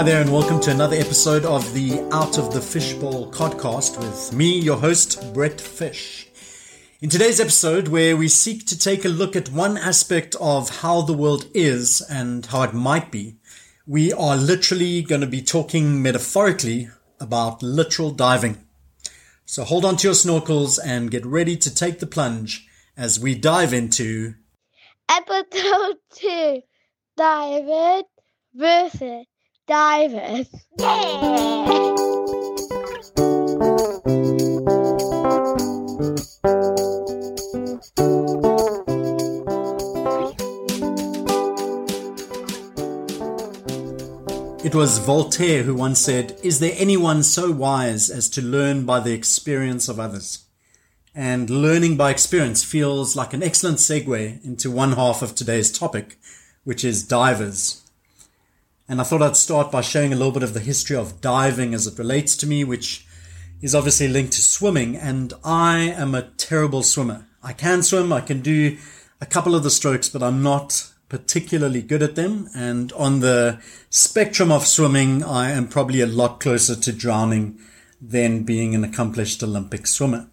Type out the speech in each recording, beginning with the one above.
Hi there, and welcome to another episode of the Out of the Fishbowl podcast with me, your host, Brett Fish. In today's episode, where we seek to take a look at one aspect of how the world is and how it might be, we are literally going to be talking metaphorically about literal diving. So hold on to your snorkels and get ready to take the plunge as we dive into Episode 2 David versus David. Yeah! It was Voltaire who once said, Is there anyone so wise as to learn by the experience of others? And learning by experience feels like an excellent segue into one half of today's topic, which is divers. And I thought I'd start by showing a little bit of the history of diving as it relates to me, which is obviously linked to swimming. And I am a terrible swimmer. I can swim, I can do a couple of the strokes, but I'm not particularly good at them. And on the spectrum of swimming, I am probably a lot closer to drowning than being an accomplished Olympic swimmer.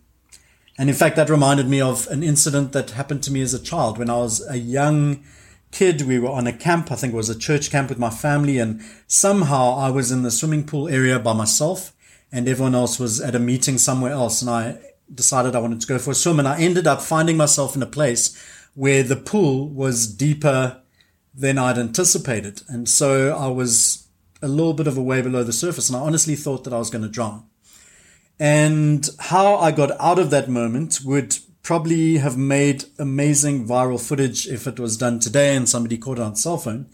And in fact, that reminded me of an incident that happened to me as a child when I was a young kid. We were on a camp. I think it was a church camp with my family. And somehow I was in the swimming pool area by myself and everyone else was at a meeting somewhere else. And I decided I wanted to go for a swim and I ended up finding myself in a place where the pool was deeper than I'd anticipated. And so I was a little bit of a way below the surface. And I honestly thought that I was going to drown. And how I got out of that moment would probably have made amazing viral footage if it was done today and somebody caught it on cell phone.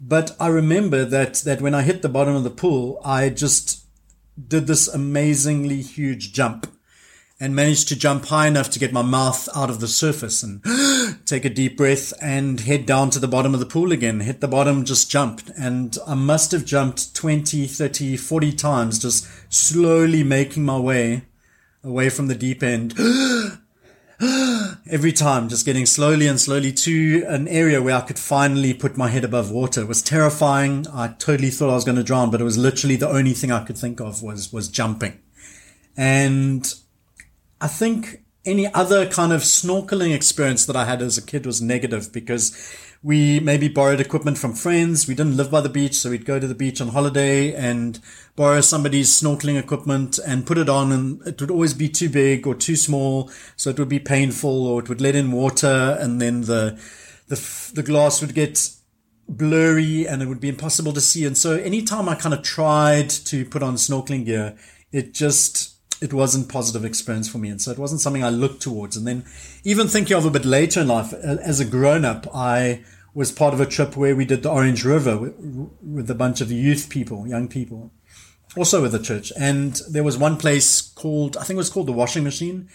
But I remember that, that when I hit the bottom of the pool, I just did this amazingly huge jump and managed to jump high enough to get my mouth out of the surface and take a deep breath and head down to the bottom of the pool again. Hit the bottom, just jumped. And I must have jumped 20, 30, 40 times, just slowly making my way away from the deep end. Every time, just getting slowly and slowly to an area where I could finally put my head above water. It was terrifying. I totally thought I was going to drown, but it was literally the only thing I could think of was, was jumping. And I think any other kind of snorkeling experience that I had as a kid was negative because we maybe borrowed equipment from friends. We didn't live by the beach, so we'd go to the beach on holiday and borrow somebody's snorkeling equipment and put it on and it would always be too big or too small. So it would be painful or it would let in water and then the, the, the glass would get blurry and it would be impossible to see. And so anytime I kind of tried to put on snorkeling gear, it just, it wasn't positive experience for me. And so it wasn't something I looked towards. And then even thinking of a bit later in life, as a grown up, I was part of a trip where we did the Orange River with, with a bunch of youth people, young people, also with the church. And there was one place called, I think it was called the washing machine.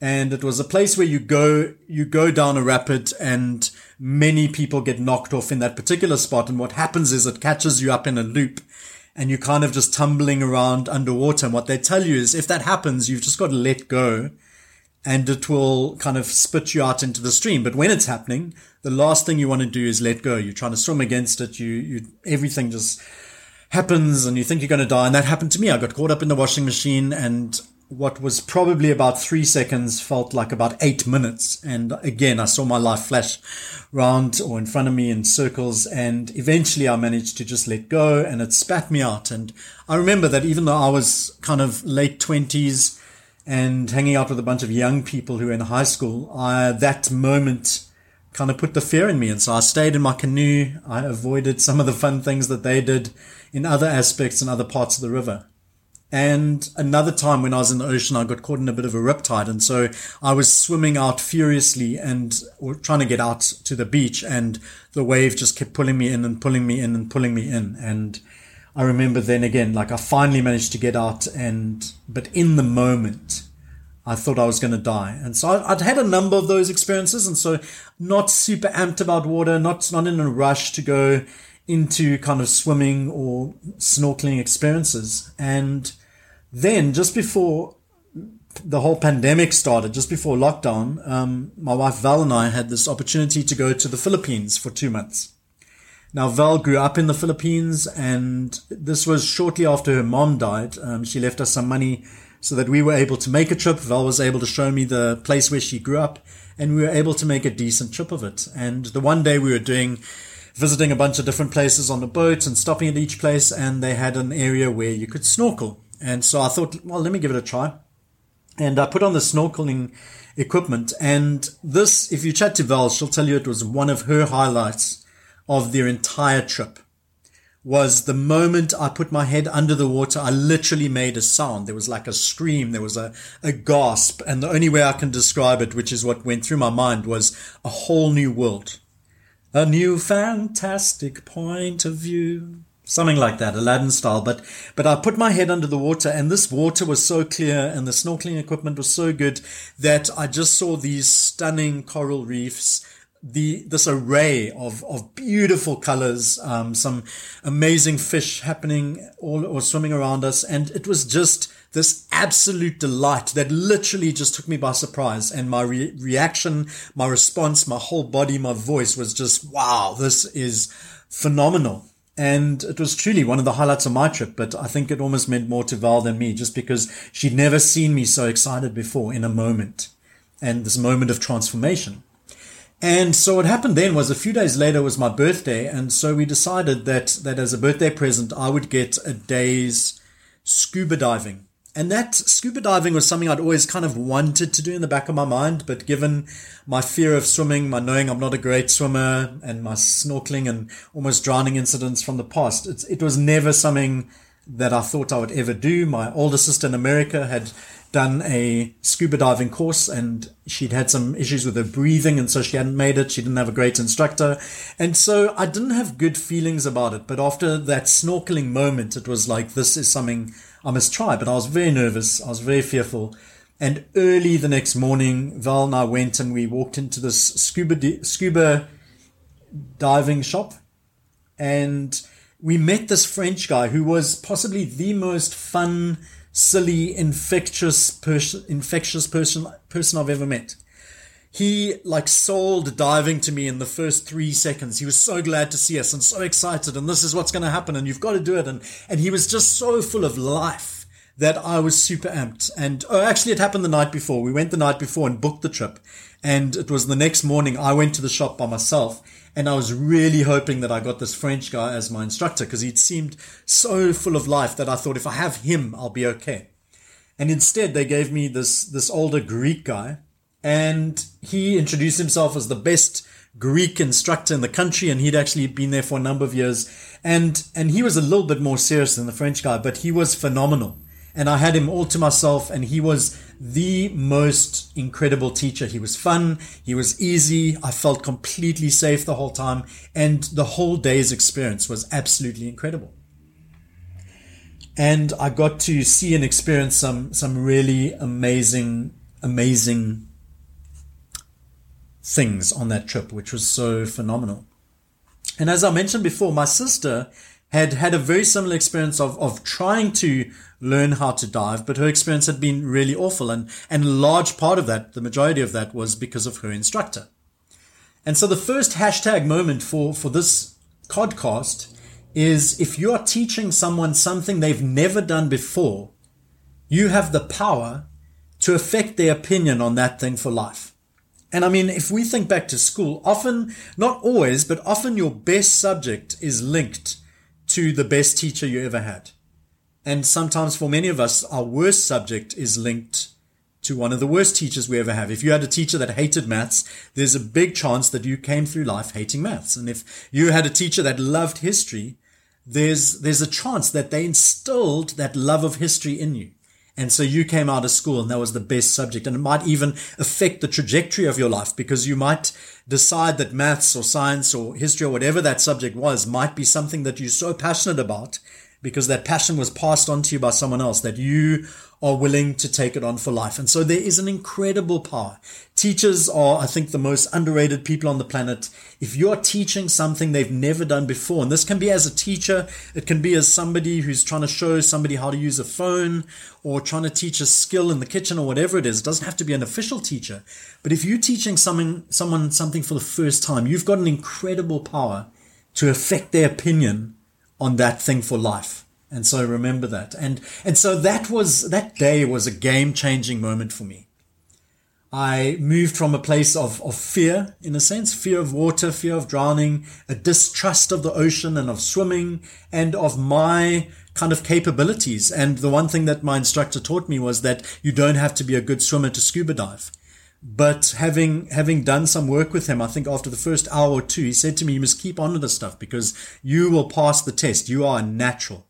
And it was a place where you go, you go down a rapid and many people get knocked off in that particular spot. And what happens is it catches you up in a loop and you're kind of just tumbling around underwater. And what they tell you is if that happens, you've just got to let go and it will kind of spit you out into the stream. But when it's happening, the last thing you want to do is let go. You're trying to swim against it. You, you, everything just happens and you think you're going to die. And that happened to me. I got caught up in the washing machine and what was probably about three seconds felt like about eight minutes. And again, I saw my life flash round or in front of me in circles. And eventually I managed to just let go and it spat me out. And I remember that even though I was kind of late twenties and hanging out with a bunch of young people who were in high school, I, that moment kind of put the fear in me. And so I stayed in my canoe. I avoided some of the fun things that they did in other aspects and other parts of the river. And another time when I was in the ocean, I got caught in a bit of a riptide. And so I was swimming out furiously and trying to get out to the beach. And the wave just kept pulling me in and pulling me in and pulling me in. And I remember then again, like I finally managed to get out and, but in the moment, I thought I was going to die. And so I'd had a number of those experiences. And so not super amped about water, not, not in a rush to go into kind of swimming or snorkeling experiences. And then just before the whole pandemic started, just before lockdown, um, my wife Val and I had this opportunity to go to the Philippines for two months. Now, Val grew up in the Philippines, and this was shortly after her mom died. Um, she left us some money so that we were able to make a trip. Val was able to show me the place where she grew up, and we were able to make a decent trip of it. And the one day we were doing, visiting a bunch of different places on the boat and stopping at each place, and they had an area where you could snorkel. And so I thought, well, let me give it a try. And I put on the snorkeling equipment. And this, if you chat to Val, she'll tell you it was one of her highlights of their entire trip was the moment I put my head under the water, I literally made a sound. There was like a scream, there was a, a gasp, and the only way I can describe it, which is what went through my mind, was a whole new world. A new fantastic point of view. Something like that, Aladdin style. But, but I put my head under the water and this water was so clear and the snorkeling equipment was so good that I just saw these stunning coral reefs the this array of of beautiful colors, um, some amazing fish happening all or swimming around us, and it was just this absolute delight that literally just took me by surprise. And my re- reaction, my response, my whole body, my voice was just wow, this is phenomenal. And it was truly one of the highlights of my trip, but I think it almost meant more to Val than me just because she'd never seen me so excited before in a moment and this moment of transformation. And so what happened then was a few days later was my birthday. And so we decided that, that as a birthday present, I would get a day's scuba diving. And that scuba diving was something I'd always kind of wanted to do in the back of my mind. But given my fear of swimming, my knowing I'm not a great swimmer and my snorkeling and almost drowning incidents from the past, it was never something that I thought I would ever do. My older sister in America had done a scuba diving course and she'd had some issues with her breathing and so she hadn't made it. She didn't have a great instructor. And so I didn't have good feelings about it. But after that snorkeling moment, it was like, this is something I must try. But I was very nervous. I was very fearful. And early the next morning, Val and I went and we walked into this scuba, di- scuba diving shop and we met this French guy who was possibly the most fun, silly, infectious person, infectious person, person I've ever met. He like sold diving to me in the first three seconds. He was so glad to see us and so excited, and this is what's going to happen, and you've got to do it. And and he was just so full of life that I was super amped. And oh, actually, it happened the night before. We went the night before and booked the trip, and it was the next morning. I went to the shop by myself, and I was really hoping that I got this French guy as my instructor because he'd seemed so full of life that I thought if I have him, I'll be okay. And instead, they gave me this, this older Greek guy and he introduced himself as the best Greek instructor in the country. And he'd actually been there for a number of years. And, and he was a little bit more serious than the French guy, but he was phenomenal and I had him all to myself and he was the most incredible teacher. He was fun. He was easy. I felt completely safe the whole time and the whole day's experience was absolutely incredible. And I got to see and experience some, some really amazing, amazing things on that trip, which was so phenomenal. And as I mentioned before, my sister had had a very similar experience of, of trying to learn how to dive, but her experience had been really awful. And, and a large part of that, the majority of that was because of her instructor. And so the first hashtag moment for, for this podcast is if you are teaching someone something they've never done before, you have the power to affect their opinion on that thing for life. And I mean, if we think back to school, often, not always, but often your best subject is linked to the best teacher you ever had. And sometimes for many of us, our worst subject is linked to one of the worst teachers we ever have. If you had a teacher that hated maths, there's a big chance that you came through life hating maths. And if you had a teacher that loved history, there's, there's a chance that they instilled that love of history in you. And so you came out of school and that was the best subject. And it might even affect the trajectory of your life because you might decide that maths or science or history or whatever that subject was might be something that you're so passionate about because that passion was passed on to you by someone else that you are willing to take it on for life. And so there is an incredible power. Teachers are, I think, the most underrated people on the planet. If you're teaching something they've never done before, and this can be as a teacher, it can be as somebody who's trying to show somebody how to use a phone or trying to teach a skill in the kitchen or whatever it is. It doesn't have to be an official teacher. But if you're teaching someone, someone something for the first time, you've got an incredible power to affect their opinion on that thing for life. And so remember that. And, and so that was, that day was a game changing moment for me. I moved from a place of, of fear, in a sense, fear of water, fear of drowning, a distrust of the ocean and of swimming and of my kind of capabilities. And the one thing that my instructor taught me was that you don't have to be a good swimmer to scuba dive. But having, having done some work with him, I think after the first hour or two, he said to me, you must keep on with this stuff because you will pass the test. You are a natural.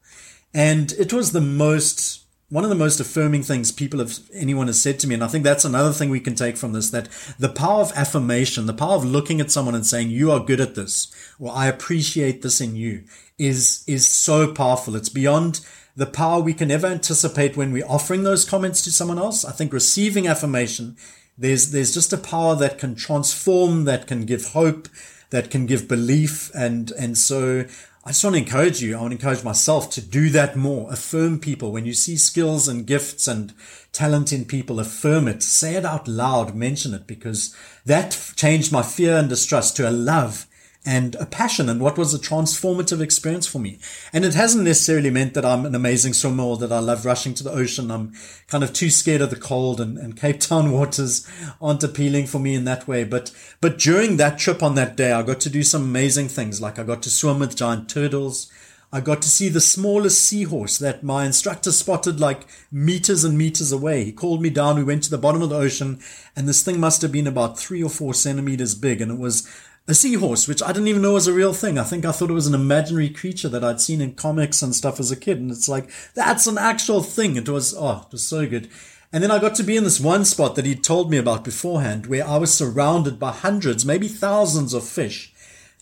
And it was the most one of the most affirming things people have anyone has said to me and i think that's another thing we can take from this that the power of affirmation the power of looking at someone and saying you are good at this or i appreciate this in you is is so powerful it's beyond the power we can ever anticipate when we're offering those comments to someone else i think receiving affirmation there's there's just a power that can transform that can give hope that can give belief and and so I just want to encourage you. I want to encourage myself to do that more. Affirm people. When you see skills and gifts and talent in people, affirm it. Say it out loud. Mention it because that changed my fear and distrust to a love and a passion and what was a transformative experience for me. And it hasn't necessarily meant that I'm an amazing swimmer or that I love rushing to the ocean. I'm kind of too scared of the cold and, and Cape Town waters aren't appealing for me in that way. But, but during that trip on that day, I got to do some amazing things. Like I got to swim with giant turtles. I got to see the smallest seahorse that my instructor spotted like meters and meters away. He called me down. We went to the bottom of the ocean and this thing must have been about three or four centimeters big. And it was a seahorse, which I didn't even know was a real thing. I think I thought it was an imaginary creature that I'd seen in comics and stuff as a kid. And it's like, that's an actual thing. It was, oh, it was so good. And then I got to be in this one spot that he'd told me about beforehand where I was surrounded by hundreds, maybe thousands of fish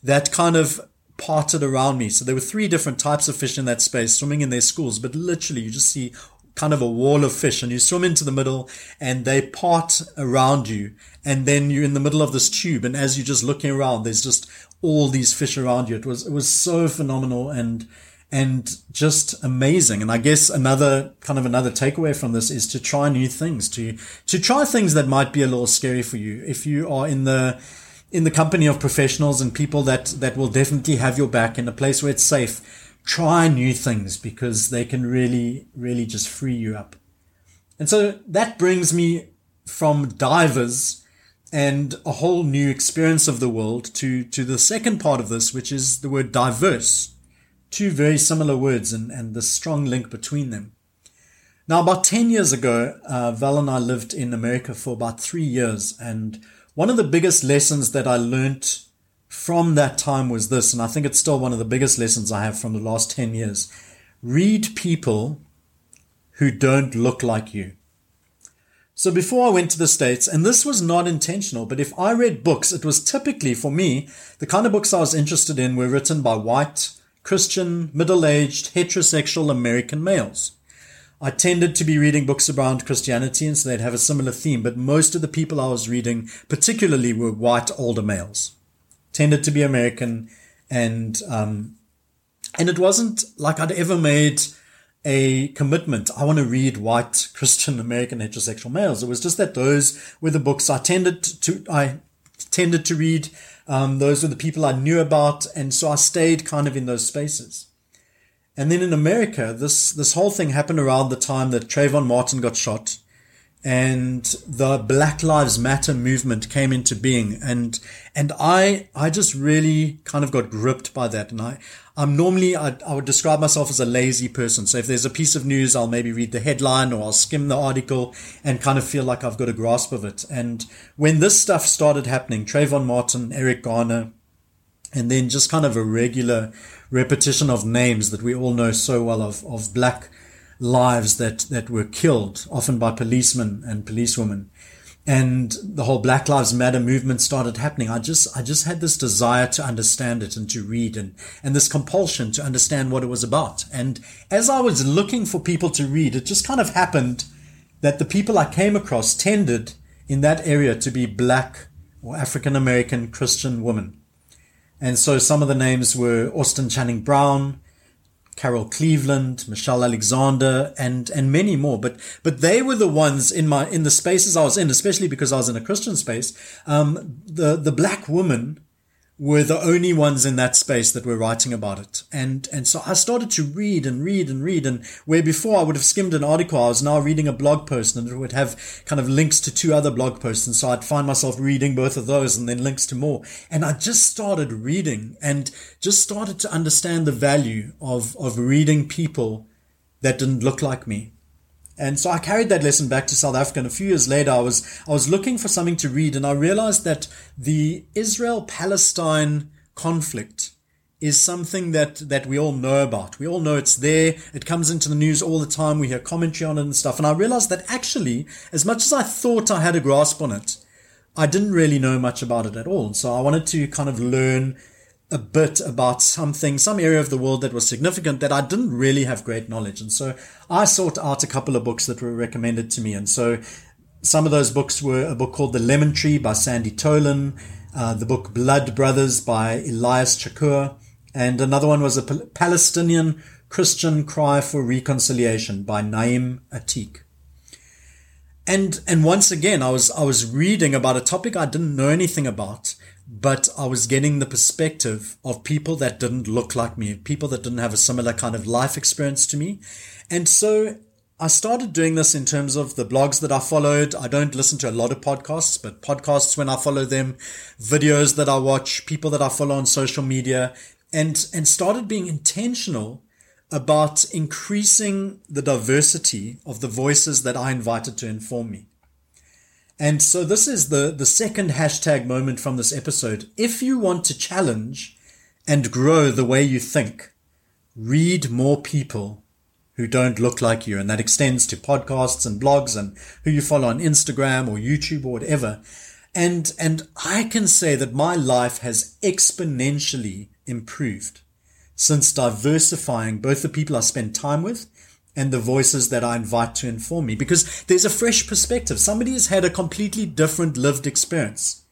that kind of parted around me. So there were three different types of fish in that space swimming in their schools, but literally you just see kind of a wall of fish and you swim into the middle and they part around you and then you're in the middle of this tube and as you're just looking around there's just all these fish around you. It was it was so phenomenal and and just amazing. And i guess another kind of another takeaway from this is to try new things to to try things that might be a little scary for you. If you are in the in the company of professionals and people that that will definitely have your back in a place where it's safe try new things because they can really, really just free you up. And so that brings me from divers and a whole new experience of the world to, to the second part of this, which is the word diverse. Two very similar words and, and the strong link between them. Now, about 10 years ago, uh, Val and I lived in America for about three years. And one of the biggest lessons that I learned from that time was this, and I think it's still one of the biggest lessons I have from the last 10 years. Read people who don't look like you. So before I went to the States, and this was not intentional, but if I read books, it was typically for me, the kind of books I was interested in were written by white, Christian, middle-aged, heterosexual American males. I tended to be reading books around Christianity, and so they'd have a similar theme, but most of the people I was reading, particularly, were white older males tended to be American, and um, and it wasn't like I'd ever made a commitment. I want to read white Christian American heterosexual males. It was just that those were the books I tended to I tended to read. Um, those were the people I knew about, and so I stayed kind of in those spaces. And then in America, this this whole thing happened around the time that Trayvon Martin got shot, and the Black Lives Matter movement came into being. And, and I, I just really kind of got gripped by that. And I, I'm normally, I, I would describe myself as a lazy person. So if there's a piece of news, I'll maybe read the headline or I'll skim the article and kind of feel like I've got a grasp of it. And when this stuff started happening, Trayvon Martin, Eric Garner, and then just kind of a regular repetition of names that we all know so well of, of black lives that, that were killed, often by policemen and policewomen. And the whole Black Lives Matter movement started happening. I just, I just had this desire to understand it and to read and, and this compulsion to understand what it was about. And as I was looking for people to read, it just kind of happened that the people I came across tended in that area to be black or African American Christian women. And so some of the names were Austin Channing Brown, Carol Cleveland, Michelle Alexander, and and many more. But but they were the ones in my in the spaces I was in, especially because I was in a Christian space. Um, the the black woman were the only ones in that space that were writing about it. And, and so I started to read and read and read. And where before I would have skimmed an article, I was now reading a blog post and it would have kind of links to two other blog posts. And so I'd find myself reading both of those and then links to more. And I just started reading and just started to understand the value of, of reading people that didn't look like me and so I carried that lesson back to South Africa. And a few years later, I was, I was looking for something to read and I realized that the Israel Palestine conflict is something that, that we all know about. We all know it's there. It comes into the news all the time. We hear commentary on it and stuff. And I realized that actually, as much as I thought I had a grasp on it, I didn't really know much about it at all. So I wanted to kind of learn a bit about something, some area of the world that was significant that I didn't really have great knowledge. And so I sought out a couple of books that were recommended to me. And so some of those books were a book called The Lemon Tree by Sandy Tolan, uh, the book Blood Brothers by Elias Chacour, and another one was a Palestinian Christian Cry for Reconciliation by Naim Ateek. And, and once again, I was, I was reading about a topic I didn't know anything about but I was getting the perspective of people that didn't look like me, people that didn't have a similar kind of life experience to me. And so I started doing this in terms of the blogs that I followed. I don't listen to a lot of podcasts, but podcasts when I follow them, videos that I watch, people that I follow on social media, and, and started being intentional about increasing the diversity of the voices that I invited to inform me. And so this is the, the second hashtag moment from this episode. If you want to challenge and grow the way you think, read more people who don't look like you. And that extends to podcasts and blogs and who you follow on Instagram or YouTube or whatever. And, and I can say that my life has exponentially improved since diversifying both the people I spend time with and the voices that I invite to inform me because there's a fresh perspective. Somebody has had a completely different lived experience.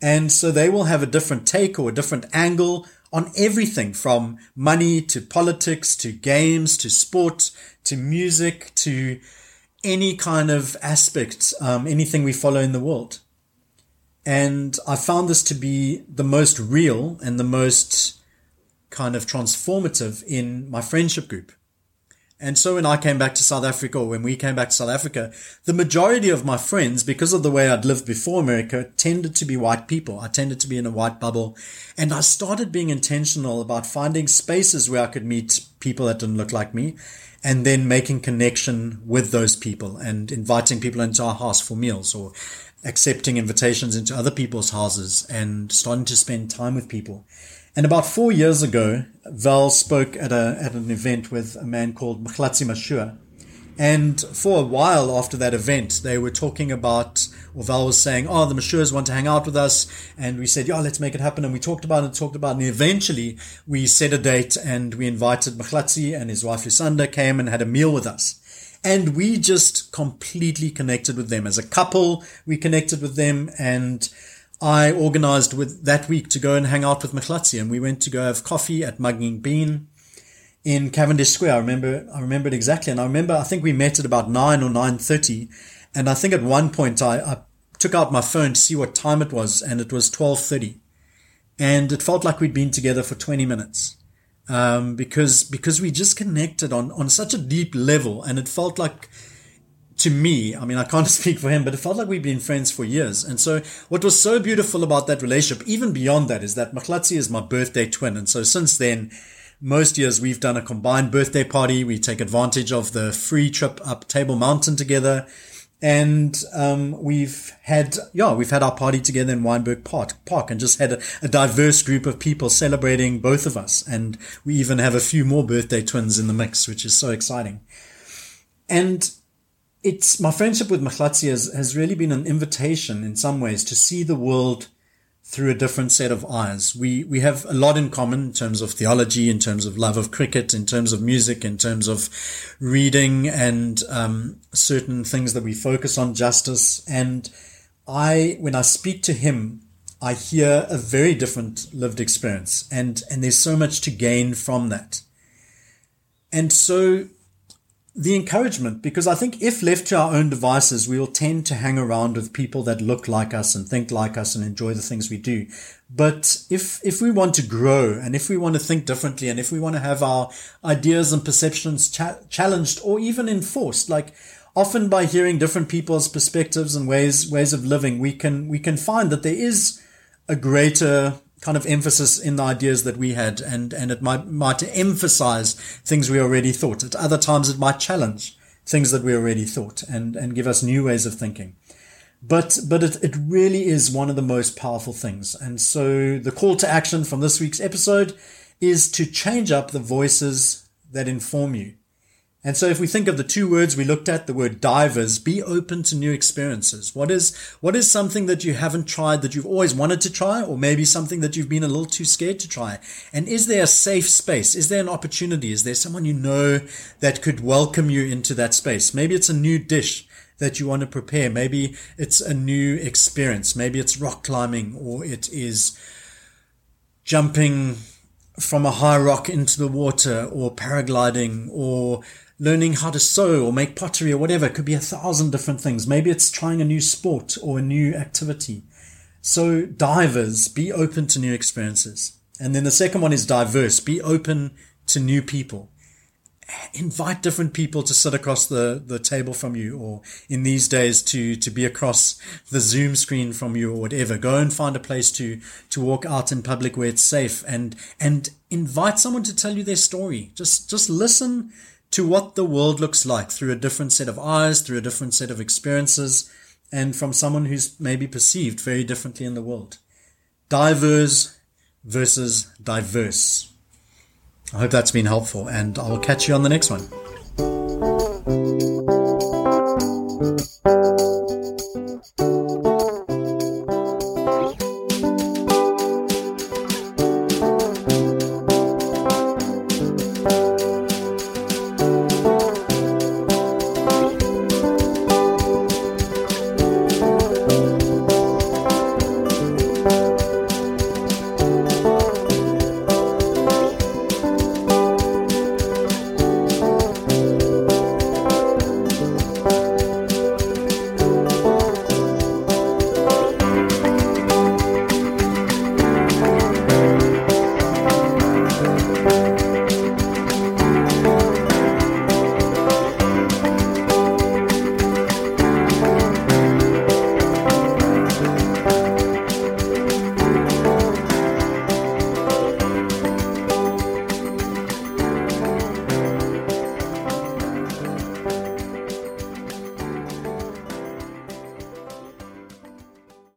And so they will have a different take or a different angle on everything from money to politics to games to sport to music to any kind of aspect, um, anything we follow in the world. And I found this to be the most real and the most kind of transformative in my friendship group. And so when I came back to South Africa, or when we came back to South Africa, the majority of my friends, because of the way I'd lived before America, tended to be white people. I tended to be in a white bubble. And I started being intentional about finding spaces where I could meet people that didn't look like me and then making connection with those people and inviting people into our house for meals or accepting invitations into other people's houses and starting to spend time with people. And about four years ago, Val spoke at a at an event with a man called Mkhlatsi Mashua. And for a while after that event, they were talking about, or Val was saying, oh, the Mashuas want to hang out with us. And we said, yeah, let's make it happen. And we talked about it, talked about it. And eventually we set a date and we invited Mkhlatsi and his wife Lusanda came and had a meal with us. And we just completely connected with them as a couple. We connected with them and I organized with that week to go and hang out with Mkhlatsi and we went to go have coffee at Mugg & Bean in Cavendish Square. I remember, I remember it exactly. And I remember, I think we met at about nine or 9.30. And I think at one point I, I took out my phone to see what time it was and it was 12.30 and it felt like we'd been together for 20 minutes. Um, because, because we just connected on, on such a deep level and it felt like, to me, I mean, I can't speak for him, but it felt like we've been friends for years. And so what was so beautiful about that relationship, even beyond that, is that Mkhlatsi is my birthday twin. And so since then, most years we've done a combined birthday party. We take advantage of the free trip up Table Mountain together. And um, we've had, yeah, we've had our party together in Wynberg Park, Park and just had a, a diverse group of people celebrating both of us. And we even have a few more birthday twins in the mix, which is so exciting. And it's my friendship with Mkhlatsi has, has really been an invitation in some ways to see the world through a different set of eyes. We we have a lot in common in terms of theology, in terms of love of cricket, in terms of music, in terms of reading, and um, certain things that we focus on, justice. And I, when I speak to him, I hear a very different lived experience, and and there's so much to gain from that. And so the encouragement because I think if left to our own devices, we will tend to hang around with people that look like us and think like us and enjoy the things we do. But if, if we want to grow and if we want to think differently and if we want to have our ideas and perceptions cha- challenged or even enforced, like often by hearing different people's perspectives and ways, ways of living, we can, we can find that there is a greater kind of emphasis in the ideas that we had and, and it might, might emphasize things we already thought. At other times it might challenge things that we already thought and, and give us new ways of thinking. But, but it, it really is one of the most powerful things. And so the call to action from this week's episode is to change up the voices that inform you. And so if we think of the two words we looked at, the word divers, be open to new experiences. What is, what is something that you haven't tried that you've always wanted to try, or maybe something that you've been a little too scared to try? And is there a safe space? Is there an opportunity? Is there someone you know that could welcome you into that space? Maybe it's a new dish that you want to prepare. Maybe it's a new experience. Maybe it's rock climbing or it is jumping from a high rock into the water or paragliding or learning how to sew or make pottery or whatever. It could be a thousand different things. Maybe it's trying a new sport or a new activity. So divers, be open to new experiences. And then the second one is diverse. Be open to new people. Invite different people to sit across the, the table from you or in these days to, to be across the Zoom screen from you or whatever. Go and find a place to, to walk out in public where it's safe and, and invite someone to tell you their story. Just, just listen to what the world looks like through a different set of eyes, through a different set of experiences, and from someone who's maybe perceived very differently in the world. Diverse versus diverse. I hope that's been helpful, and I will catch you on the next one.